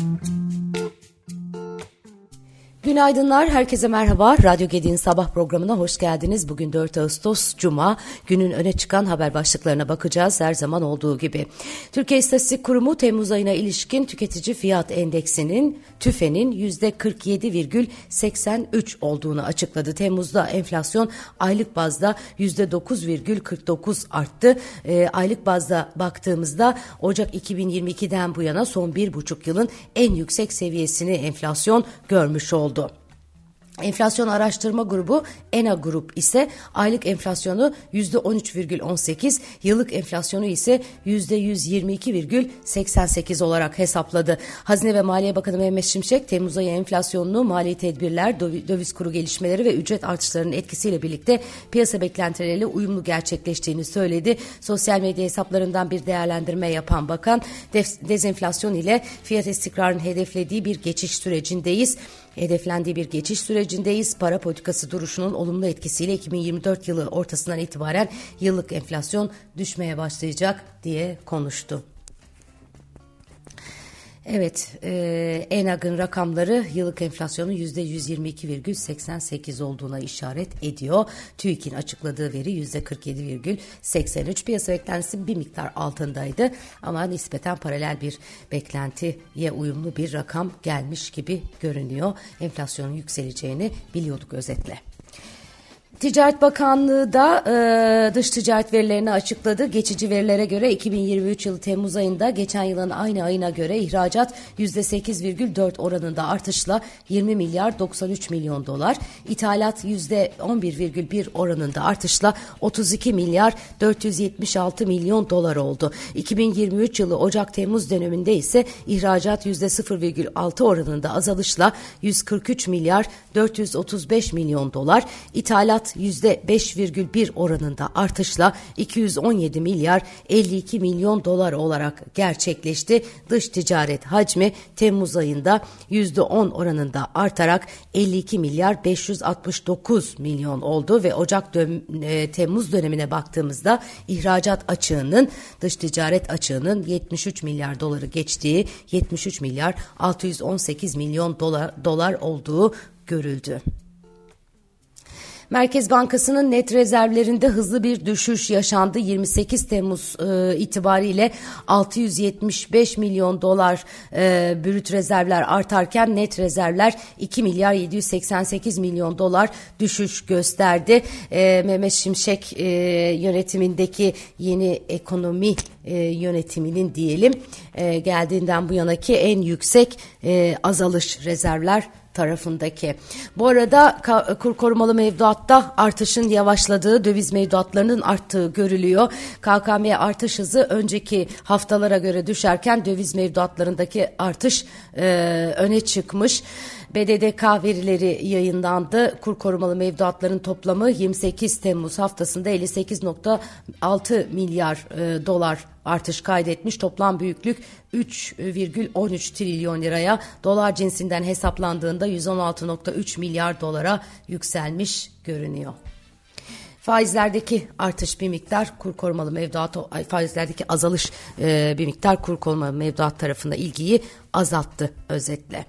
Mm-hmm. Günaydınlar, herkese merhaba. Radyo Gedi'nin sabah programına hoş geldiniz. Bugün 4 Ağustos Cuma. Günün öne çıkan haber başlıklarına bakacağız her zaman olduğu gibi. Türkiye İstatistik Kurumu Temmuz ayına ilişkin tüketici fiyat endeksinin TÜFE'nin %47,83 olduğunu açıkladı. Temmuz'da enflasyon aylık bazda %9,49 arttı. E, aylık bazda baktığımızda Ocak 2022'den bu yana son bir buçuk yılın en yüksek seviyesini enflasyon görmüş oldu. Enflasyon Araştırma Grubu ENA Grup ise aylık enflasyonu %13,18, yıllık enflasyonu ise %122,88 olarak hesapladı. Hazine ve Maliye Bakanı Mehmet Şimşek Temmuz ayı enflasyonunu mali tedbirler, döviz kuru gelişmeleri ve ücret artışlarının etkisiyle birlikte piyasa beklentileriyle uyumlu gerçekleştiğini söyledi. Sosyal medya hesaplarından bir değerlendirme yapan bakan dezenflasyon ile fiyat istikrarının hedeflediği bir geçiş sürecindeyiz. Hedeflendiği bir geçiş sürecindeyiz. Para politikası duruşunun olumlu etkisiyle 2024 yılı ortasından itibaren yıllık enflasyon düşmeye başlayacak diye konuştu. Evet, e, ENAG'ın rakamları yıllık enflasyonun %122,88 olduğuna işaret ediyor. TÜİK'in açıkladığı veri %47,83. Piyasa beklentisi bir miktar altındaydı ama nispeten paralel bir beklentiye uyumlu bir rakam gelmiş gibi görünüyor. Enflasyonun yükseleceğini biliyorduk özetle. Ticaret Bakanlığı da e, dış ticaret verilerini açıkladı. Geçici verilere göre 2023 yılı Temmuz ayında geçen yılın aynı ayına göre ihracat %8,4 oranında artışla 20 milyar 93 milyon dolar, ithalat %11,1 oranında artışla 32 milyar 476 milyon dolar oldu. 2023 yılı Ocak-Temmuz döneminde ise ihracat %0,6 oranında azalışla 143 milyar 435 milyon dolar, ithalat %5,1 oranında artışla 217 milyar 52 milyon dolar olarak gerçekleşti. Dış ticaret hacmi Temmuz ayında %10 oranında artarak 52 milyar 569 milyon oldu ve Ocak dön e, Temmuz dönemine baktığımızda ihracat açığının dış ticaret açığının 73 milyar doları geçtiği 73 milyar 618 milyon dolar, dolar olduğu görüldü. Merkez Bankası'nın net rezervlerinde hızlı bir düşüş yaşandı. 28 Temmuz e, itibariyle 675 milyon dolar e, brüt rezervler artarken net rezervler 2 milyar 788 milyon dolar düşüş gösterdi. E, Mehmet Şimşek e, yönetimindeki yeni ekonomi e, yönetiminin diyelim e, geldiğinden bu yanaki en yüksek e, azalış rezervler tarafındaki. Bu arada kur korumalı mevduatta artışın yavaşladığı, döviz mevduatlarının arttığı görülüyor. KKM artış hızı önceki haftalara göre düşerken döviz mevduatlarındaki artış e, öne çıkmış. BDDK verileri yayınlandı. Kur korumalı mevduatların toplamı 28 Temmuz haftasında 58.6 milyar e, dolar artış kaydetmiş. Toplam büyüklük 3,13 trilyon liraya dolar cinsinden hesaplandığında 116.3 milyar dolara yükselmiş görünüyor. Faizlerdeki artış bir miktar kur korumalı mevduat faizlerdeki azalış e, bir miktar kur korumalı mevduat tarafında ilgiyi azalttı özetle.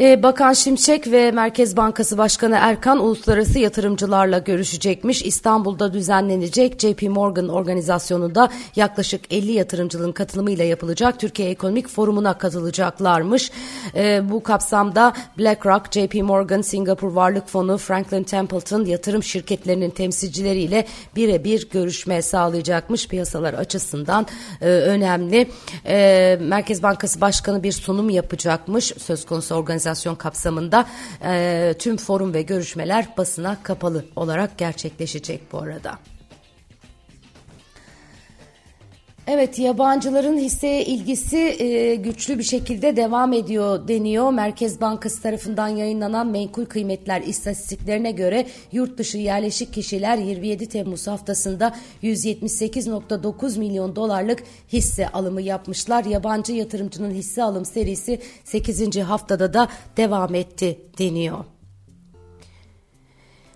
Ee, Bakan Şimşek ve Merkez Bankası Başkanı Erkan uluslararası yatırımcılarla görüşecekmiş. İstanbul'da düzenlenecek JP Morgan organizasyonunda yaklaşık 50 yatırımcının katılımıyla yapılacak Türkiye Ekonomik Forumu'na katılacaklarmış. Ee, bu kapsamda BlackRock, JP Morgan, Singapur Varlık Fonu, Franklin Templeton yatırım şirketlerinin temsilcileriyle birebir görüşme sağlayacakmış. Piyasalar açısından e, önemli. E, Merkez Bankası Başkanı bir sunum yapacakmış. Söz konusu organizasyon organizasyon kapsamında e, tüm forum ve görüşmeler basına kapalı olarak gerçekleşecek bu arada. Evet yabancıların hisseye ilgisi e, güçlü bir şekilde devam ediyor deniyor. Merkez Bankası tarafından yayınlanan menkul kıymetler istatistiklerine göre yurt dışı yerleşik kişiler 27 Temmuz haftasında 178.9 milyon dolarlık hisse alımı yapmışlar. Yabancı yatırımcının hisse alım serisi 8. haftada da devam etti deniyor.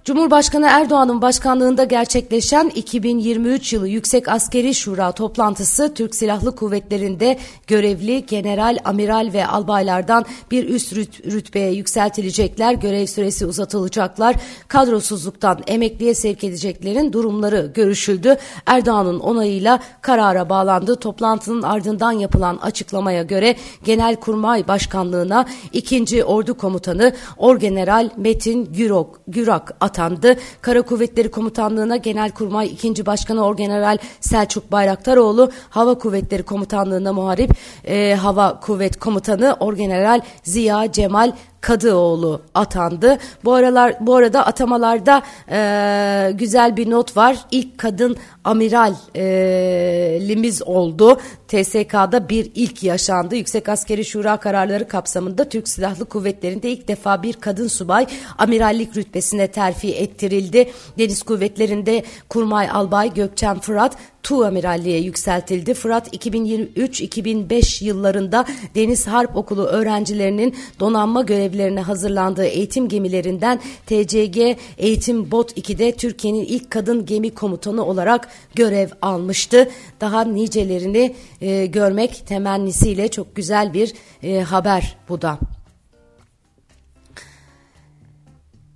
Cumhurbaşkanı Erdoğan'ın başkanlığında gerçekleşen 2023 yılı Yüksek Askeri Şura toplantısı Türk Silahlı Kuvvetleri'nde görevli general, amiral ve albaylardan bir üst rütbeye yükseltilecekler, görev süresi uzatılacaklar, kadrosuzluktan emekliye sevk edeceklerin durumları görüşüldü. Erdoğan'ın onayıyla karara bağlandı. Toplantının ardından yapılan açıklamaya göre Genelkurmay Başkanlığı'na 2. Ordu Komutanı Orgeneral Metin Gürok, Gürak atandı. Kara Kuvvetleri Komutanlığı'na Genelkurmay 2. Başkanı Orgeneral Selçuk Bayraktaroğlu, Hava Kuvvetleri Komutanlığı'na muharip e, Hava Kuvvet Komutanı Orgeneral Ziya Cemal Kadıoğlu atandı. Bu aralar bu arada atamalarda e, güzel bir not var. İlk kadın amiralimiz e, oldu. TSK'da bir ilk yaşandı. Yüksek Askeri Şura kararları kapsamında Türk Silahlı Kuvvetleri'nde ilk defa bir kadın subay amirallik rütbesine terfi ettirildi. Deniz Kuvvetleri'nde Kurmay Albay Gökçen Fırat Tu amiralliğe yükseltildi. Fırat 2023-2005 yıllarında Deniz Harp Okulu öğrencilerinin donanma görevlerine hazırlandığı eğitim gemilerinden TCG Eğitim Bot 2'de Türkiye'nin ilk kadın gemi komutanı olarak görev almıştı. Daha nicelerini e, görmek temennisiyle çok güzel bir e, haber bu da.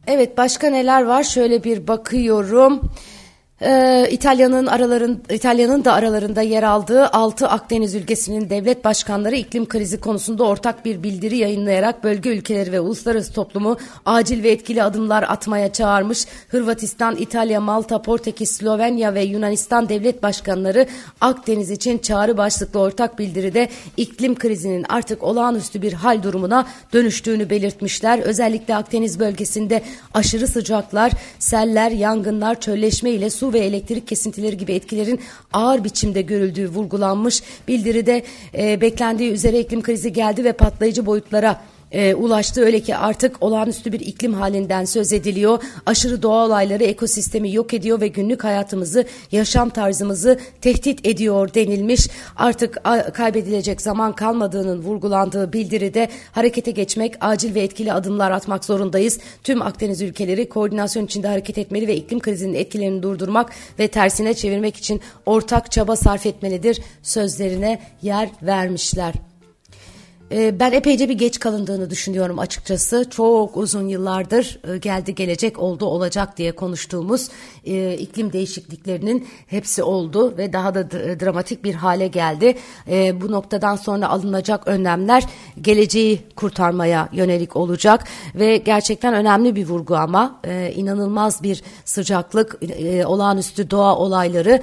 Evet başka neler var? Şöyle bir bakıyorum. Ee, İtalya'nın araların İtalya'nın da aralarında yer aldığı 6 Akdeniz ülkesinin devlet başkanları iklim krizi konusunda ortak bir bildiri yayınlayarak bölge ülkeleri ve uluslararası toplumu acil ve etkili adımlar atmaya çağırmış. Hırvatistan, İtalya, Malta, Portekiz, Slovenya ve Yunanistan devlet başkanları Akdeniz için çağrı başlıklı ortak bildiride iklim krizinin artık olağanüstü bir hal durumuna dönüştüğünü belirtmişler. Özellikle Akdeniz bölgesinde aşırı sıcaklar, seller, yangınlar, çölleşme ile su ve elektrik kesintileri gibi etkilerin ağır biçimde görüldüğü vurgulanmış. Bildiride e, beklendiği üzere iklim krizi geldi ve patlayıcı boyutlara e, ulaştı. Öyle ki artık olağanüstü bir iklim halinden söz ediliyor. Aşırı doğa olayları ekosistemi yok ediyor ve günlük hayatımızı, yaşam tarzımızı tehdit ediyor denilmiş. Artık kaybedilecek zaman kalmadığının vurgulandığı bildiride harekete geçmek, acil ve etkili adımlar atmak zorundayız. Tüm Akdeniz ülkeleri koordinasyon içinde hareket etmeli ve iklim krizinin etkilerini durdurmak ve tersine çevirmek için ortak çaba sarf etmelidir sözlerine yer vermişler. Ee, ben epeyce bir geç kalındığını düşünüyorum açıkçası. Çok uzun yıllardır e, geldi gelecek oldu olacak diye konuştuğumuz e, iklim değişikliklerinin hepsi oldu ve daha da dramatik bir hale geldi. E, bu noktadan sonra alınacak önlemler geleceği kurtarmaya yönelik olacak ve gerçekten önemli bir vurgu ama inanılmaz bir sıcaklık, olağanüstü doğa olayları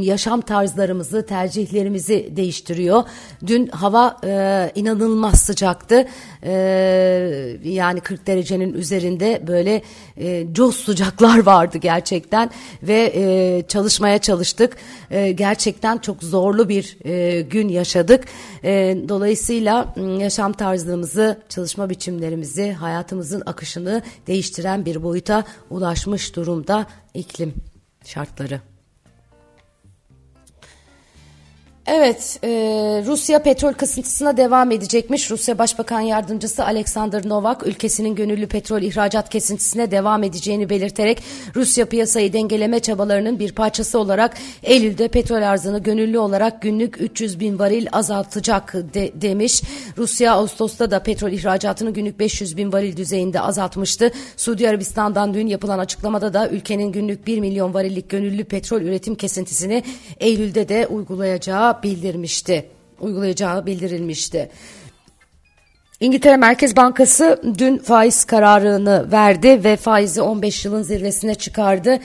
yaşam tarzlarımızı, tercihlerimizi değiştiriyor. Dün hava e, inanılmaz sıcaktı. E, yani 40 derecenin üzerinde böyle e, coz sıcaklar vardı gerçekten ve e, çalışmaya çalıştık. E, gerçekten çok zorlu bir e, gün yaşadık. E, dolayısıyla yaşam tarzımızı, çalışma biçimlerimizi, hayatımızın akışını değiştiren bir boyuta ulaşmış durumda iklim şartları. Evet, e, Rusya petrol kısıntısına devam edecekmiş. Rusya Başbakan Yardımcısı Alexander Novak ülkesinin gönüllü petrol ihracat kesintisine devam edeceğini belirterek Rusya piyasayı dengeleme çabalarının bir parçası olarak Eylül'de petrol arzını gönüllü olarak günlük 300 bin varil azaltacak de, demiş. Rusya Ağustos'ta da petrol ihracatını günlük 500 bin varil düzeyinde azaltmıştı. Suudi Arabistan'dan dün yapılan açıklamada da ülkenin günlük 1 milyon varillik gönüllü petrol üretim kesintisini Eylül'de de uygulayacağı bildirmişti. Uygulayacağı bildirilmişti. İngiltere Merkez Bankası dün faiz kararını verdi ve faizi 15 yılın zirvesine çıkardı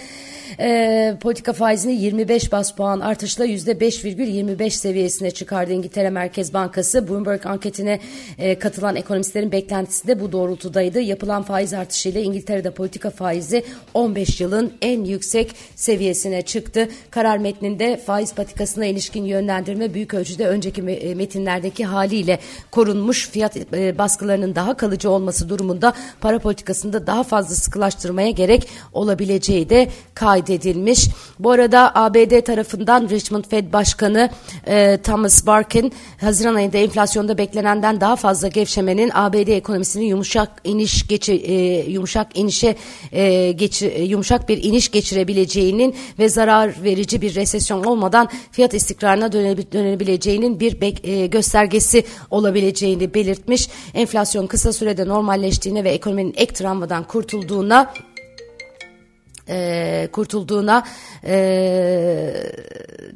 e, politika faizini 25 bas puan artışla %5,25 seviyesine çıkardı İngiltere Merkez Bankası. Bloomberg anketine e, katılan ekonomistlerin beklentisi de bu doğrultudaydı. Yapılan faiz artışıyla İngiltere'de politika faizi 15 yılın en yüksek seviyesine çıktı. Karar metninde faiz patikasına ilişkin yönlendirme büyük ölçüde önceki e, metinlerdeki haliyle korunmuş. Fiyat e, baskılarının daha kalıcı olması durumunda para politikasında daha fazla sıkılaştırmaya gerek olabileceği de kaydı kaydedilmiş. Bu arada ABD tarafından Richmond Fed Başkanı e, Thomas Barkin Haziran ayında enflasyonda beklenenden daha fazla gevşemenin ABD ekonomisini yumuşak iniş geçi, e, yumuşak inişe e, geçir, e, yumuşak bir iniş geçirebileceğinin ve zarar verici bir resesyon olmadan fiyat istikrarına dönebileceğinin bir bek, e, göstergesi olabileceğini belirtmiş. Enflasyon kısa sürede normalleştiğine ve ekonominin ek travmadan kurtulduğuna e, kurtulduğuna e,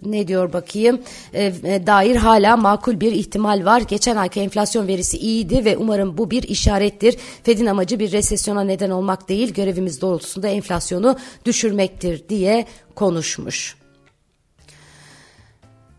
ne diyor bakayım e, e, dair hala makul bir ihtimal var. Geçen ayki enflasyon verisi iyiydi ve umarım bu bir işarettir. Fed'in amacı bir resesyona neden olmak değil görevimiz doğrultusunda enflasyonu düşürmektir diye konuşmuş.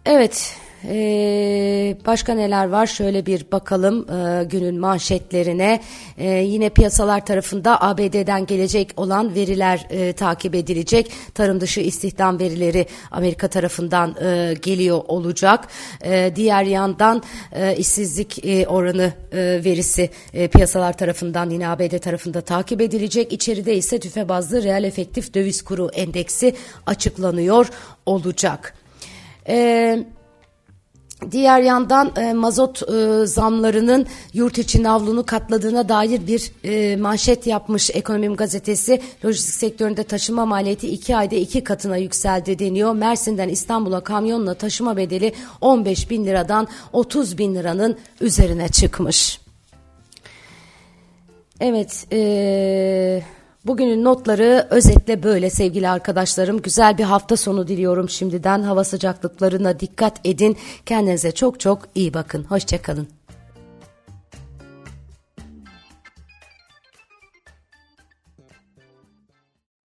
Evet ee, başka neler var? Şöyle bir bakalım e, günün manşetlerine. E, yine piyasalar tarafında ABD'den gelecek olan veriler e, takip edilecek. Tarım dışı istihdam verileri Amerika tarafından e, geliyor olacak. E, diğer yandan e, işsizlik e, oranı e, verisi e, piyasalar tarafından yine ABD tarafında takip edilecek. İçeride ise tüfe bazlı reel efektif döviz kuru endeksi açıklanıyor olacak. Evet. Diğer yandan e, mazot e, zamlarının yurt içi avlunu katladığına dair bir e, manşet yapmış Ekonomim Gazetesi. Lojistik sektöründe taşıma maliyeti iki ayda iki katına yükseldi deniyor. Mersin'den İstanbul'a kamyonla taşıma bedeli 15 bin liradan 30 bin liranın üzerine çıkmış. Evet, eee... Bugünün notları özetle böyle sevgili arkadaşlarım. Güzel bir hafta sonu diliyorum şimdiden. Hava sıcaklıklarına dikkat edin. Kendinize çok çok iyi bakın. Hoşçakalın.